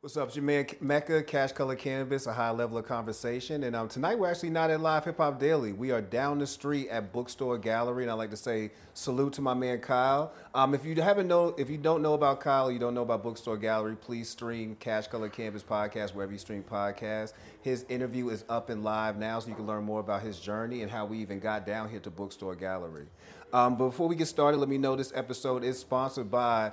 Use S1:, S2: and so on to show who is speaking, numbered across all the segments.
S1: What's up? It's Mecca, Cash Color Cannabis, a high level of conversation. And um, tonight we're actually not at Live Hip Hop Daily. We are down the street at Bookstore Gallery, and I'd like to say salute to my man Kyle. Um, if you haven't know, if you don't know about Kyle, you don't know about Bookstore Gallery, please stream Cash Color Cannabis podcast wherever you stream podcasts. His interview is up and live now, so you can learn more about his journey and how we even got down here to Bookstore Gallery. Um, before we get started, let me know this episode is sponsored by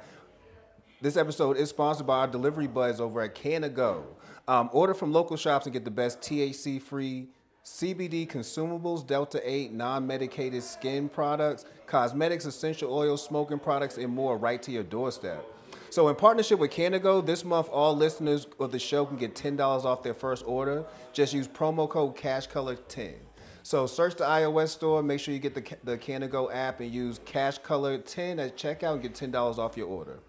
S1: this episode is sponsored by our delivery buds over at CannaGo. Um, order from local shops and get the best THC free CBD consumables, Delta 8 non medicated skin products, cosmetics, essential oils, smoking products, and more right to your doorstep. So, in partnership with CannaGo, this month all listeners of the show can get $10 off their first order. Just use promo code CashColor10. So search the iOS store, make sure you get the, the CannaGo app and use CashColor10 at checkout and get $10 off your order.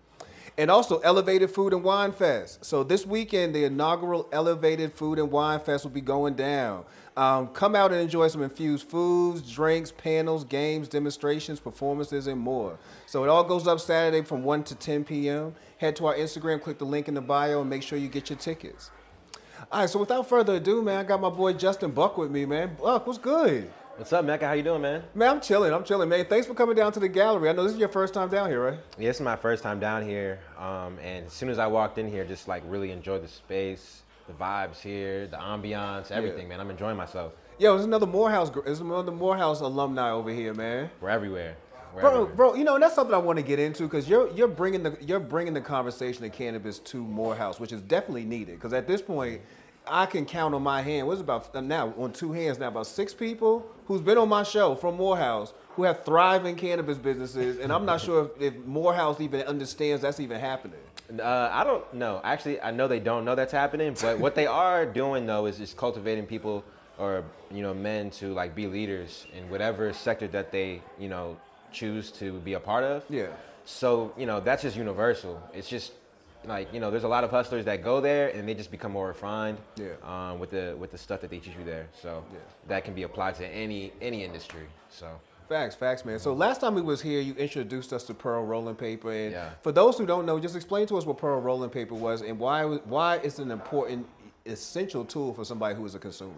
S1: And also Elevated Food and Wine Fest. So this weekend, the inaugural Elevated Food and Wine Fest will be going down. Um, come out and enjoy some infused foods, drinks, panels, games, demonstrations, performances, and more. So it all goes up Saturday from 1 to 10 p.m. Head to our Instagram, click the link in the bio, and make sure you get your tickets. All right, so without further ado, man, I got my boy Justin Buck with me, man. Buck, what's good?
S2: What's up, Mecca? How you doing, man?
S1: Man, I'm chilling. I'm chilling, man. Thanks for coming down to the gallery. I know this is your first time down here, right?
S2: Yeah, this is my first time down here. Um, and as soon as I walked in here, just like really enjoyed the space, the vibes here, the ambiance, everything, yeah. man. I'm enjoying myself.
S1: Yo, there's another Morehouse. There's another Morehouse alumni over here, man.
S2: We're everywhere. We're
S1: bro,
S2: everywhere.
S1: bro, you know, and that's something I want to get into because you're you're bringing the you're bringing the conversation of cannabis to Morehouse, which is definitely needed. Because at this point, I can count on my hand. What's about uh, now on two hands now about six people who's been on my show from Morehouse who have thriving cannabis businesses, and I'm not sure if, if Morehouse even understands that's even happening.
S2: Uh, I don't know. Actually, I know they don't know that's happening, but what they are doing though is just cultivating people or you know men to like be leaders in whatever sector that they you know choose to be a part of.
S1: Yeah.
S2: So you know that's just universal. It's just like you know, there's a lot of hustlers that go there and they just become more refined.
S1: Yeah.
S2: Um, with the with the stuff that they teach you there, so
S1: yeah.
S2: that can be applied to any any industry. So.
S1: Facts, facts, man. So last time we was here, you introduced us to Pearl Rolling Paper, and
S2: yeah.
S1: for those who don't know, just explain to us what Pearl Rolling Paper was and why why it's an important, essential tool for somebody who is a consumer.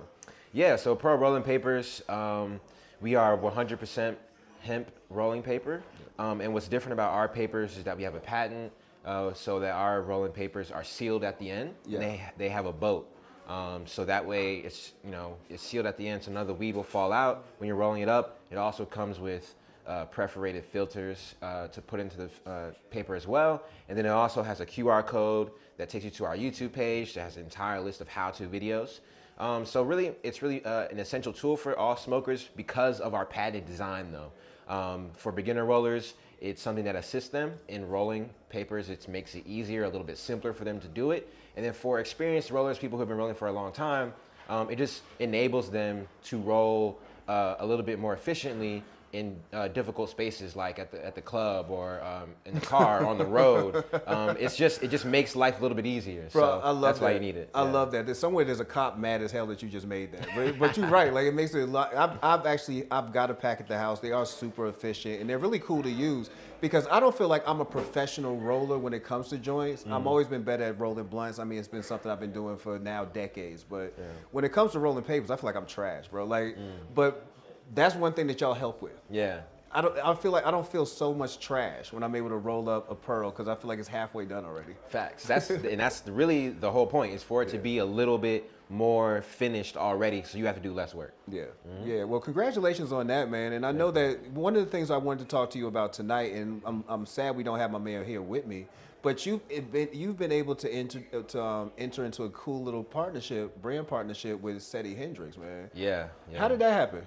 S2: Yeah. So Pearl Rolling Papers, um, we are 100% hemp rolling paper, um, and what's different about our papers is that we have a patent uh, so that our rolling papers are sealed at the end.
S1: Yeah.
S2: They they have a boat. Um, so that way it's you know it's sealed at the end, so none of the weed will fall out when you're rolling it up. It also comes with uh, perforated filters uh, to put into the uh, paper as well, and then it also has a QR code that takes you to our YouTube page that has an entire list of how-to videos. Um, so really, it's really uh, an essential tool for all smokers because of our padded design, though. Um, for beginner rollers, it's something that assists them in rolling papers. It makes it easier, a little bit simpler for them to do it. And then for experienced rollers, people who have been rolling for a long time, um, it just enables them to roll uh, a little bit more efficiently in uh, difficult spaces like at the at the club or um, in the car on the road. Um, it's just it just makes life a little bit easier.
S1: Bro,
S2: so
S1: I love
S2: that's
S1: that.
S2: why you need it.
S1: I
S2: Yeah.
S1: love that. There's somewhere there's a cop mad as hell that you just made that. But, but you're right. Like it makes it a lot. I've, I've actually I've got a pack at the house. They are super efficient and they're really cool to use because I don't feel like I'm a professional roller when it comes to joints.
S2: Mm-hmm.
S1: I've always been better at rolling blunts. I mean, it's been something I've been doing for now decades. But when it comes to rolling papers, I feel like I'm trash, bro. Like,
S2: Mm.
S1: but that's one thing that y'all help with.
S2: Yeah.
S1: I don't. I feel like I don't feel so much trash when I'm able to roll up a pearl because I feel like it's halfway done already.
S2: Facts. That's and that's really the whole point is for it to be a little bit more finished already, so you have to do less work.
S1: Yeah, yeah. Well, congratulations on that, man. And I know that one of the things I wanted to talk to you about tonight, and I'm, I'm sad we don't have my man here with me, but you've been, you've been able to enter to um, enter into a cool little partnership, brand partnership with Seddy Hendrinx, man.
S2: Yeah. yeah.
S1: How did that happen?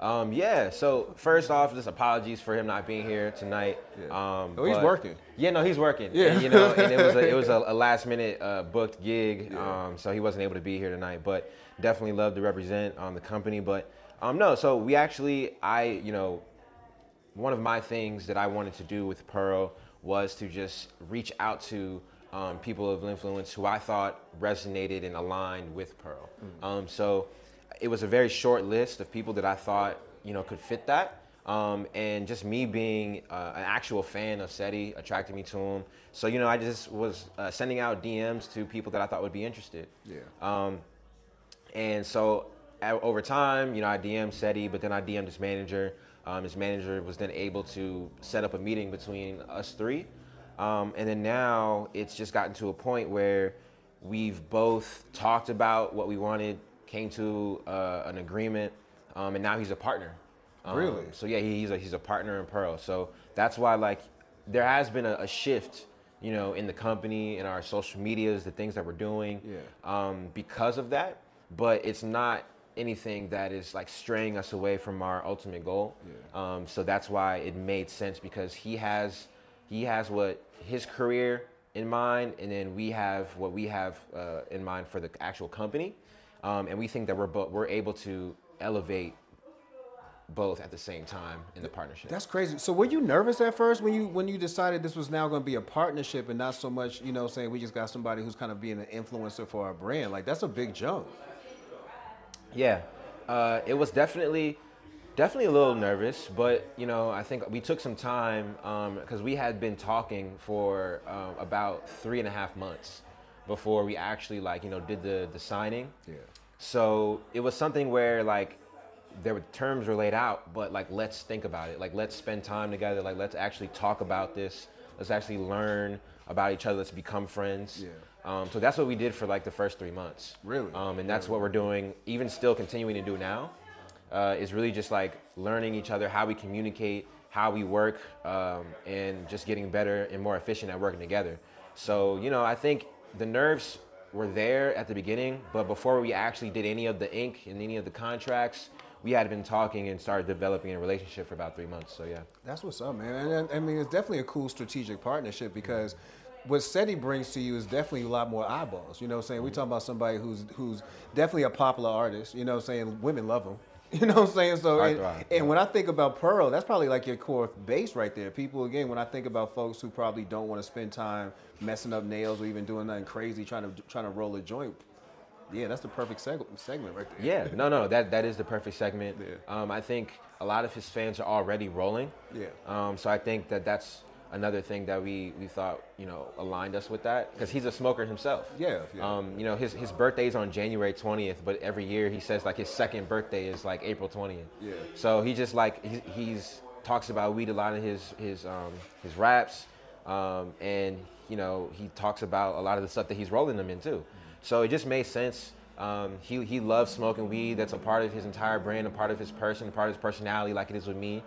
S2: Um, yeah. So first off, just apologies for him not being here tonight.
S1: Yeah.
S2: Um,
S1: Oh, he's
S2: but-
S1: working.
S2: Yeah, no, he's working.
S1: Yeah.
S2: And, you know, and it was a, it was a, a last minute uh, booked gig,
S1: Yeah.
S2: um, so he wasn't able to be here tonight. But definitely love to represent um, the company. But um, no, so we actually, I, you know, one of my things that I wanted to do with Pearl was to just reach out to um, people of influence who I thought resonated and aligned with Pearl. Um, so it was a very short list of people that I thought you know could fit that. Um, and just me being uh, an actual fan of Seddy attracted me to him. So you know, I just was uh, sending out DMs to people that I thought would be interested.
S1: Yeah.
S2: Um, and so at, over time, you know, I DM'd Seddy, but then I DM'd his manager. Um, his manager was then able to set up a meeting between us three. Um, and then now it's just gotten to a point where we've both talked about what we wanted, came to uh, an agreement, um, and now he's a partner. Um,
S1: Really?
S2: So yeah, he's a, he's a partner in Pearl. So that's why like there has been a, a shift, you know, in the company, in our social medias, the things that we're doing,
S1: Yeah.
S2: um, because of that. But it's not anything that is like straying us away from our ultimate goal.
S1: Yeah.
S2: Um, so that's why it made sense because he has he has what his career in mind, and then we have what we have uh, in mind for the actual company, um, and we think that we're bo- we're able to elevate both at the same time in the partnership.
S1: That's crazy. So were you nervous at first when you when you decided this was now going to be a partnership and not so much, you know, saying we just got somebody who's kind of being an influencer for our brand? Like that's a big jump.
S2: Yeah, uh, it was definitely, definitely a little nervous, but you know, I think we took some time because we had been talking for um, about three and a half months before we actually like you know did the the signing.
S1: Yeah.
S2: So it was something where like there were terms were laid out, but like let's think about it. Like let's spend time together. Like let's actually talk about this. Let's actually learn about each other. Let's become friends.
S1: Yeah.
S2: Um, so that's what we did for like the first three months.
S1: Really?
S2: Um, and that's what we're doing, even still continuing to do now. Uh, is really just like learning each other, how we communicate, how we work, um, and just getting better and more efficient at working together. So you know, I think the nerves were there at the beginning, but before we actually did any of the ink and any of the contracts, we had been talking and started developing a relationship for about three months. So yeah.
S1: That's what's up, man. And, and, I mean, it's definitely a cool strategic partnership because what Seddy brings to you is definitely a lot more eyeballs. You know what I'm saying? We're mm-hmm. talking about somebody who's who's definitely a popular artist. You know what I'm saying? Women love him. You know what I'm saying? So, and, and when I think about Pearl, that's probably like your core base right there. People, again, when I think about folks who probably don't want to spend time messing up nails or even doing nothing crazy, trying to trying to roll a joint. Yeah, that's the perfect seg- segment right there.
S2: Yeah, no, no, that that is the perfect segment.
S1: Yeah.
S2: Um, I think a lot of his fans are already rolling.
S1: Yeah.
S2: Um, so I think that that's another thing that we we thought you know aligned us with that because he's a smoker himself.
S1: Yeah, yeah.
S2: Um, you know his his birthday's on January twentieth, but every year he says like his second birthday is like April twentieth.
S1: Yeah.
S2: So he just like he, he's talks about weed a lot in his his um, his raps, um, and you know he talks about a lot of the stuff that he's rolling them in too. So it just made sense. Um, he he loves smoking weed. That's a part of his entire brand, a part of his person, a part of his personality, like it is with me.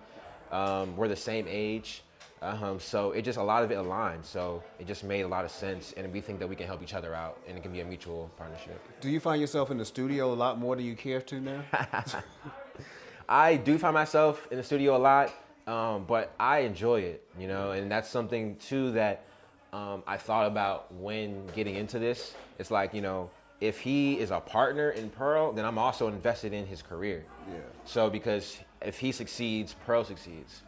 S2: Um, we're the same age, um, so it just a lot of it aligned. So it just made a lot of sense, and we think that we can help each other out, and it can be a mutual partnership.
S1: Do you find yourself in the studio a lot more than you care to now?
S2: I do find myself in the studio a lot, um, but I enjoy it, you know, and that's something too that um, I thought about when getting into this. It's like, you know, if he is a partner in Pearl, then I'm also invested in his career.
S1: Yeah.
S2: So because if he succeeds, Pearl succeeds.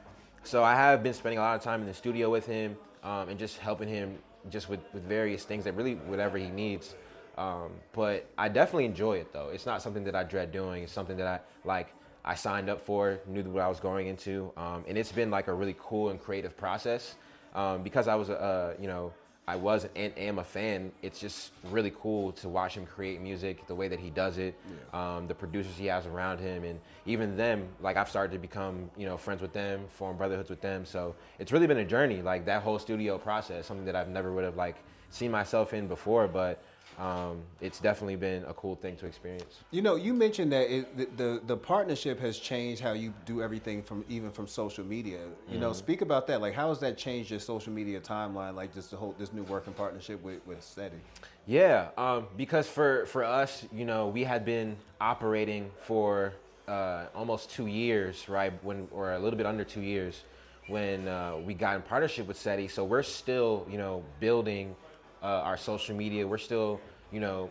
S2: So I have been spending a lot of time in the studio with him um, and just helping him just with, with various things that really whatever he needs. Um, but I definitely enjoy it though. It's not something that I dread doing. It's something that I like. I signed up for, knew what I was going into, um, and it's been like a really cool and creative process um, because I was a uh, you know I was and am a fan. It's just really cool to watch him create music, the way that he does it, um, the producers he has around him, and even them. Like I've started to become, you know, friends with them, form brotherhoods with them. So it's really been a journey. Like that whole studio process, something that I've never would have like seen myself in before, but um, it's definitely been a cool thing to experience.
S1: You know, you mentioned that it, the, the the partnership has changed how you do everything from even from social media. You know, speak about that. Like, how has that changed your social media timeline? Like, just the whole this new working partnership with with Seddy.
S2: Yeah, um, because for for us, you know, we had been operating for uh, almost two years, right? When or a little bit under two years, when uh, we got in partnership with Seddy. So we're still, you know, building uh, our social media. We're still, you know,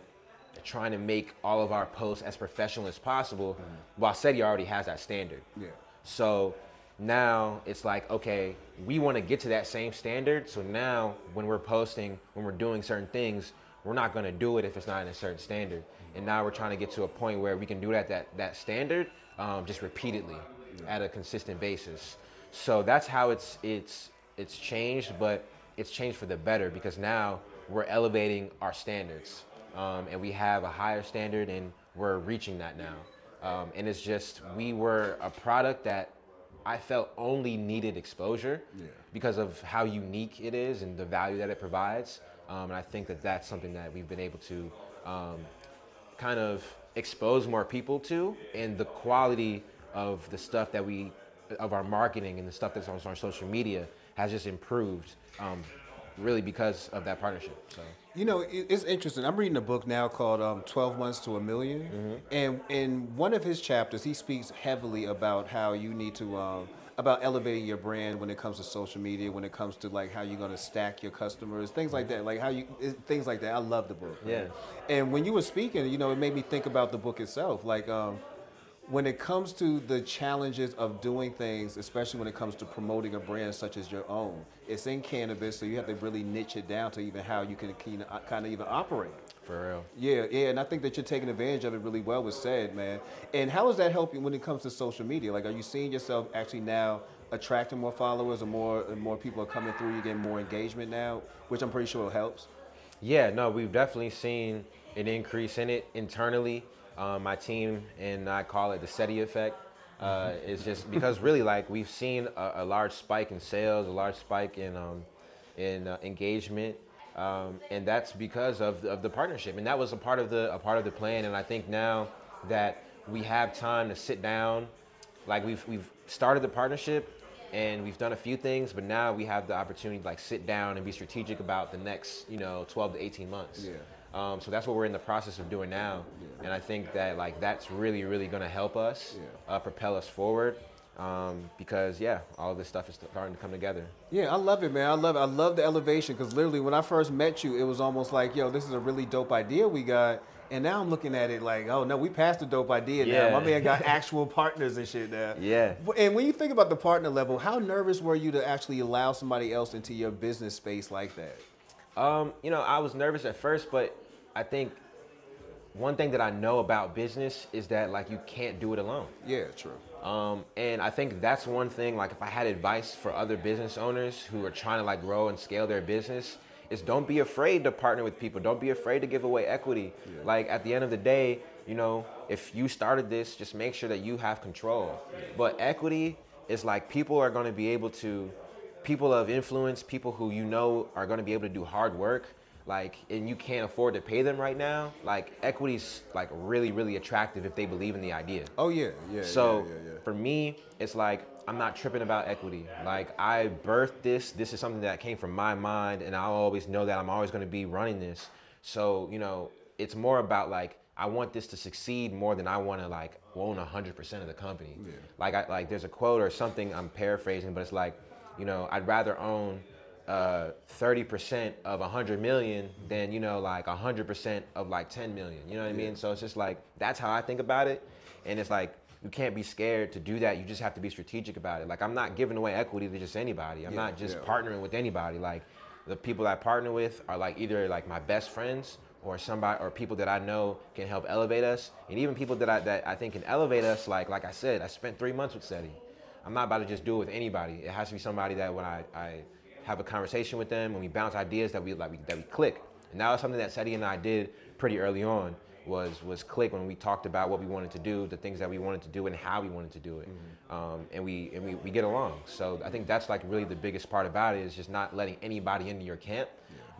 S2: trying to make all of our posts as professional as possible, while Seddy already has that standard.
S1: Yeah.
S2: So now it's like, okay, we want to get to that same standard. So now when we're posting, when we're doing certain things, we're not going to do it if it's not in a certain standard. And now we're trying to get to a point where we can do that that that standard um, just repeatedly. at a consistent basis. So that's how it's it's it's changed, but it's changed for the better because now we're elevating our standards, um, and we have a higher standard, and we're reaching that now. Um, and it's just we were a product that I felt only needed exposure
S1: Yeah.
S2: because of how unique it is and the value that it provides. Um, and I think that that's something that we've been able to um, kind of expose more people to, and the quality of the stuff that we, of our marketing and the stuff that's on our social media has just improved, um, really because of that partnership. So.
S1: You know, it's interesting. I'm reading a book now called um, 12 Months to a 1000000 And in one of his chapters, he speaks heavily about how you need to, um, about elevating your brand when it comes to social media, when it comes to like how you're going to stack your customers, things like that. Like how you, things like that. I love the book.
S2: Yeah.
S1: And when you were speaking, you know, it made me think about the book itself. Like, um, when it comes to the challenges of doing things, especially when it comes to promoting a brand such as your own, it's in cannabis, so you have to really niche it down to even how you can uh, kind of even operate.
S2: For real.
S1: Yeah, yeah, and I think that you're taking advantage of it really well. Was said, man. And how is that helping when it comes to social media? Like, are you seeing yourself actually now attracting more followers, or more, and more people are coming through? You're getting more engagement now, which I'm pretty sure helps.
S2: Yeah, no, we've definitely seen an increase in it internally. Um, my team and I call it the Seddy effect. Uh, it's just because really like we've seen a, a, large spike in sales, a large spike in um, in uh, engagement, um, and that's because of of the partnership. And that was a part of the a part of the plan. And I think now that we have time to sit down, like we've we've started the partnership and we've done a few things, but now we have the opportunity to like sit down and be strategic about the next you know 12 to 18 months.
S1: Yeah.
S2: Um, so that's what we're in the process of doing now, and I think that like that's really really going to help us uh, propel us forward. Um, because yeah, all this stuff is starting to come together.
S1: Yeah, I love it, man. I love it. I love the elevation because literally when I first met you, it was almost like, yo, this is a really dope idea we got. And now I'm looking at it like, oh no, we passed the dope idea
S2: Yeah.
S1: now. My man got actual partners and shit now.
S2: Yeah.
S1: And when you think about the partner level, how nervous were you to actually allow somebody else into your business space like that?
S2: Um, you know, I was nervous at first, but I think one thing that I know about business is that like you can't do it alone.
S1: Yeah, true.
S2: Um, and I think that's one thing. Like, if I had advice for other business owners who are trying to like grow and scale their business, is don't be afraid to partner with people. Don't be afraid to give away equity. Like at the end of the day, you know, if you started this, just make sure that you have control. But equity is like people are going to be able to, people of influence, people who you know are going to be able to do hard work. Like, and you can't afford to pay them right now. Like, equity's like really, really attractive if they believe in the idea.
S1: Oh yeah, yeah.
S2: So
S1: yeah, yeah, yeah.
S2: for me, it's like I'm not tripping about equity. Like I birthed this. This is something that came from my mind, and I'll always know that I'm always going to be running this. So you know, it's more about like I want this to succeed more than I want to like own 100% of the company. Yeah. Like I like there's a quote or something I'm paraphrasing, but it's like, you know, I'd rather own uh, 30% of a 100 million than you know like a 100% of like 10 million. You know what i mean? So it's just like that's how i think about it. And it's like you can't be scared to do that. You just have to be strategic about it. Like i'm not giving away equity to just anybody. I'm
S1: Yeah,
S2: not just
S1: yeah.
S2: partnering with anybody. Like the people i partner with are like either like my best friends or somebody or people that i know can help elevate us. And even people that i that i think can elevate us like like i said i spent three months with Seddy. I'm not about to just do it with anybody. It has to be somebody that when i, I have a conversation with them and we bounce ideas that we like we, that we click and that was something that Seddy and i did pretty early on was was click when we talked about what we wanted to do, the things that we wanted to do, and how we wanted to do it, um, and we and we, we get along. So I think that's like really the biggest part about it is just not letting anybody into your camp.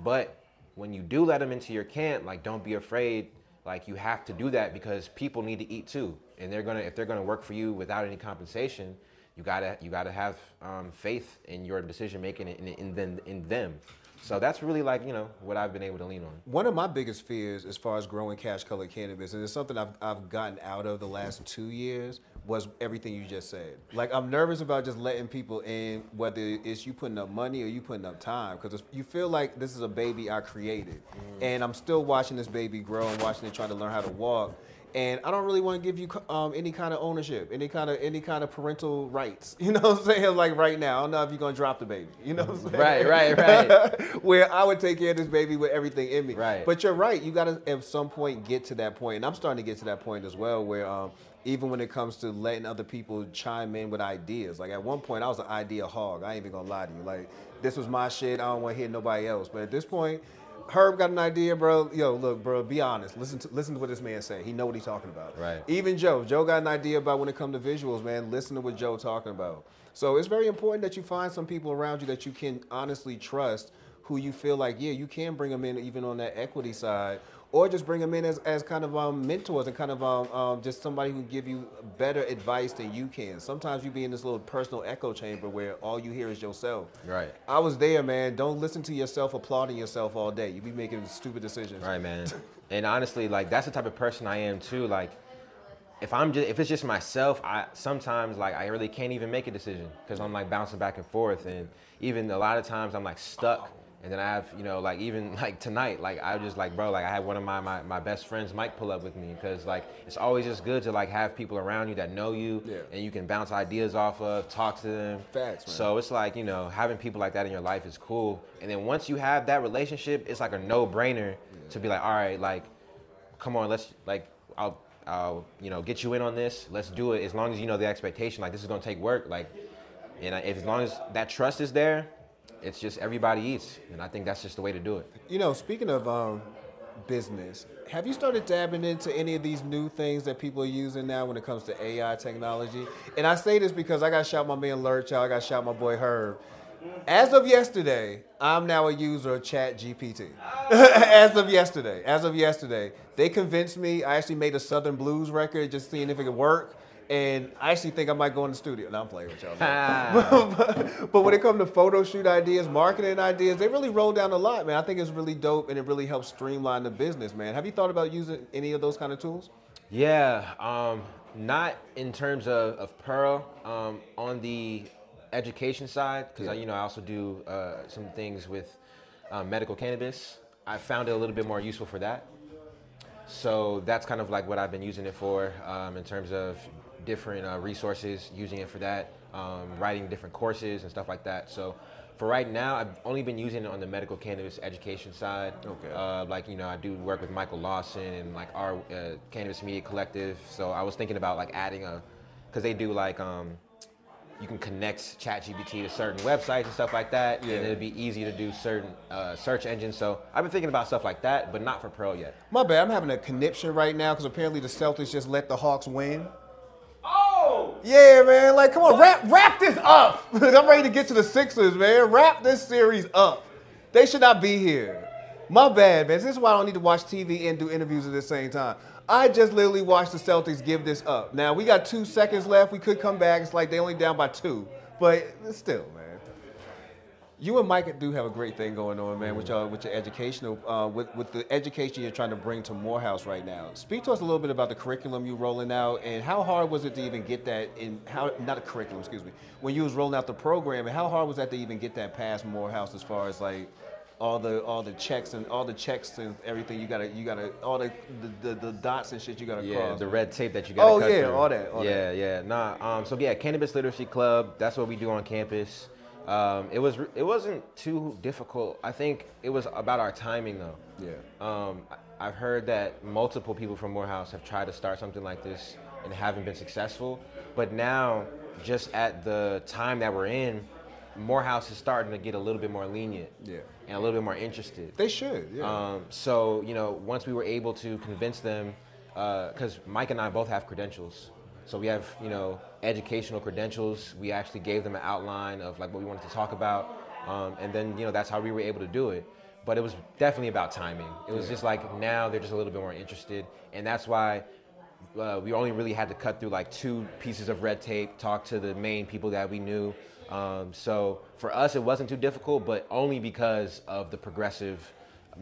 S2: But when you do let them into your camp, like don't be afraid. Like you have to do that because people need to eat too, and they're gonna if they're gonna work for you without any compensation, you gotta you gotta have um, faith in your decision making in, in, them in them. So that's really like you know what I've been able to lean on.
S1: One of my biggest fears as far as growing cash colored cannabis, and it's something I've, I've gotten out of the last two years, was everything you just said. Like, I'm nervous about just letting people in, whether it's you putting up money or you putting up time, because you feel like this is a baby I created. And I'm still watching this baby grow and watching it trying to learn how to walk. And I don't really want to give you um, any kind of ownership, any kind of any kind of parental rights. You know what I'm saying? Like right now, I don't know if you're gonna drop the baby. You know what I'm saying?
S2: Right, right, right.
S1: Where I would take care of this baby with everything in me.
S2: Right.
S1: But you're right. You got to at some point get to that point, and I'm starting to get to that point as well, where um, even when it comes to letting other people chime in with ideas. Like at one point, I was an idea hog. I ain't even gonna lie to you. Like this was my shit. I don't want to hear nobody else. But at this point, Herb got an idea, bro. Yo, look, bro. Be honest. Listen to listen to what this man say. He know what he's talking about.
S2: Right.
S1: Even Joe. Joe got an idea about when it comes to visuals, man. Listen to what Joe talking about. So it's very important that you find some people around you that you can honestly trust, who you feel like, yeah, you can bring them in even on that equity side, or just bring them in as, as kind of um, mentors and kind of um, um, just somebody who can give you better advice than you can. Sometimes you be in this little personal echo chamber where all you hear is yourself.
S2: Right.
S1: I was there, man. Don't listen to yourself applauding yourself all day. You be making stupid decisions.
S2: Right, man. and honestly, like that's the type of person I am too. Like, if I'm just if it's just myself, I sometimes like I really can't even make a decision because I'm like bouncing back and forth, and even a lot of times I'm like stuck. And then I have, you know, like even like tonight, like I just like, bro, like I had one of my, my, my best friends, Mike, pull up with me because like it's always just good to like have people around you that know you
S1: Yeah.
S2: and you can bounce ideas off of, talk to them.
S1: Facts, man.
S2: So it's like, you know, having people like that in your life is cool. And then once you have that relationship, it's like a no brainer to be like, all right, like, come on, let's like, I'll, I'll, you know, get you in on this. Let's do it. As long as you know the expectation, like this is gonna take work. Like, and if as long as that trust is there, it's just everybody eats, and I think that's just the way to do it.
S1: You know, speaking of um, business, have you started dabbing into any of these new things that people are using now when it comes to AI technology? And I say this because I got shout my man Lurch out, I got shout my boy Herb. As of yesterday, I'm now a user of Chat GPT. as of yesterday, as of yesterday, they convinced me. I actually made a Southern Blues record just seeing if it could work. And I actually think I might go in the studio. No, I'm playing with y'all. man. but, but when it comes to photo shoot ideas, marketing ideas, they really roll down a lot, man. I think it's really dope and it really helps streamline the business, man. Have you thought about using any of those kind of tools?
S2: Yeah, um, not in terms of, of Pearl. Um, on the education side, because I,
S1: Yeah.
S2: you know, I also do uh, some things with uh, medical cannabis. I found it a little bit more useful for that. So that's kind of like what I've been using it for um, in terms of different uh, resources, using it for that, um, writing different courses and stuff like that. So for right now, I've only been using it on the medical cannabis education side.
S1: Okay.
S2: Uh, like you know, I do work with Michael Lawson and like our uh, cannabis media collective. So I was thinking about like adding a, because they do like um, you can connect ChatGPT to certain websites and stuff like that,
S1: Yeah.
S2: and it'd be easy to do certain uh, search engines. So I've been thinking about stuff like that, but not for pro yet.
S1: My bad, I'm having a conniption right now because apparently the Celtics just let the Hawks win. Yeah, man. Like, come on, wrap wrap this up. I'm ready to get to the Sixers, man. Wrap this series up. They should not be here. My bad, man. This is why I don't need to watch TV and do interviews at the same time. I just literally watched the Celtics give this up. Now we got two seconds left. We could come back. It's like they only down by two, but still, man. You and Mike do have a great thing going on, man, with your with your educational, uh, with with the education you're trying to bring to Morehouse right now. Speak to us a little bit about the curriculum you're rolling out, and how hard was it to even get that in? How not a curriculum, excuse me. When you was rolling out the program, and how hard was that to even get that past Morehouse as far as like all the all the checks and all the checks and everything you gotta you gotta all the the, the, the dots and shit you gotta
S2: Yeah,
S1: cross.
S2: the red tape that you gotta
S1: Oh,
S2: cut
S1: yeah,
S2: through.
S1: all that, all
S2: yeah, yeah. Nah. Um. So yeah, Cannabis Literacy Club. That's what we do on campus. Um. It was. It wasn't too difficult. I think it was about our timing though.
S1: Yeah.
S2: Um. I've heard that multiple people from Morehouse have tried to start something like this and haven't been successful. But now, just at the time that we're in, Morehouse is starting to get a little bit more lenient.
S1: Yeah.
S2: And a little bit more interested.
S1: They should. Yeah.
S2: Um, so you know, once we were able to convince them, because Mike and I both have credentials, so we have you know educational credentials. We actually gave them an outline of like what we wanted to talk about, um, and then you know that's how we were able to do it. But it was definitely about timing. It was just like now they're just a little bit more interested, and that's why. Uh, we only really had to cut through like two pieces of red tape, talk to the main people that we knew. Um, so for us, it wasn't too difficult, but only because of the progressive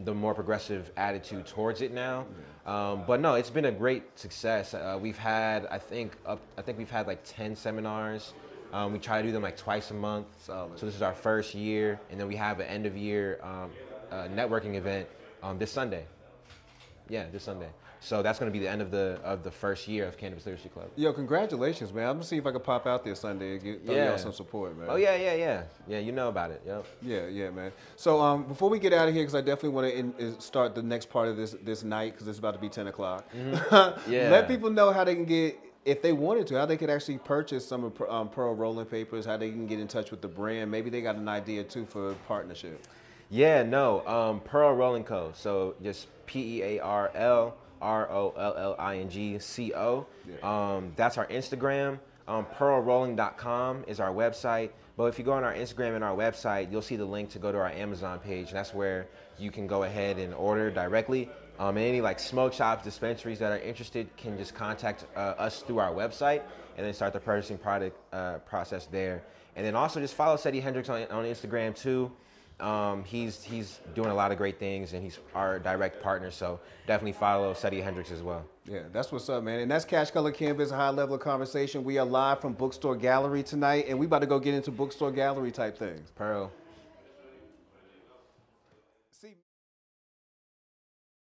S2: the more progressive attitude towards it now. Um, but no, it's been a great success. Uh, we've had, I think, up, I think we've had like ten seminars. Um, we try to do them like twice a month.
S1: Solid.
S2: So this is our first year, and then we have an end of year um, uh, networking event um, this Sunday. Yeah, this Sunday. So that's going to be the end of the of the first year of Cannabis Literacy Club.
S1: Yo, congratulations, man. I'm gonna see if I can pop out there Sunday and get, throw
S2: Yeah.
S1: y'all some support, man.
S2: Oh yeah, yeah, yeah, yeah. You know about it. Yep.
S1: Yeah, yeah, man. So um, before we get out of here, because I definitely want to start the next part of this this night, because it's about to be ten o'clock.
S2: Mm-hmm. Yeah.
S1: Let people know how they can get if they wanted to, how they could actually purchase some of um, Pearl rolling papers, how they can get in touch with the brand. Maybe they got an idea too for a partnership.
S2: Yeah, no, um, Pearl Rolling Co. So just P E A R L R O L L I N G C O.
S1: Yeah.
S2: Um, that's our Instagram. Um, pearlrolling.com is our website. But if you go on our Instagram and our website, you'll see the link to go to our Amazon page. And that's where you can go ahead and order directly. Um, and any like smoke shops, dispensaries that are interested can just contact uh, us through our website and then start the purchasing product uh, process there. And then also just follow Seddy Hendrinx on, on Instagram too. Um, he's he's doing a lot of great things, and he's our direct partner. So definitely follow Seddy Hendrinx as well.
S1: Yeah, that's what's up, man. And that's Cash Color Cannabis, a high level of conversation. We are live from Bookstore Gallery tonight, and we about to go get into Bookstore Gallery type things.
S2: Pearl.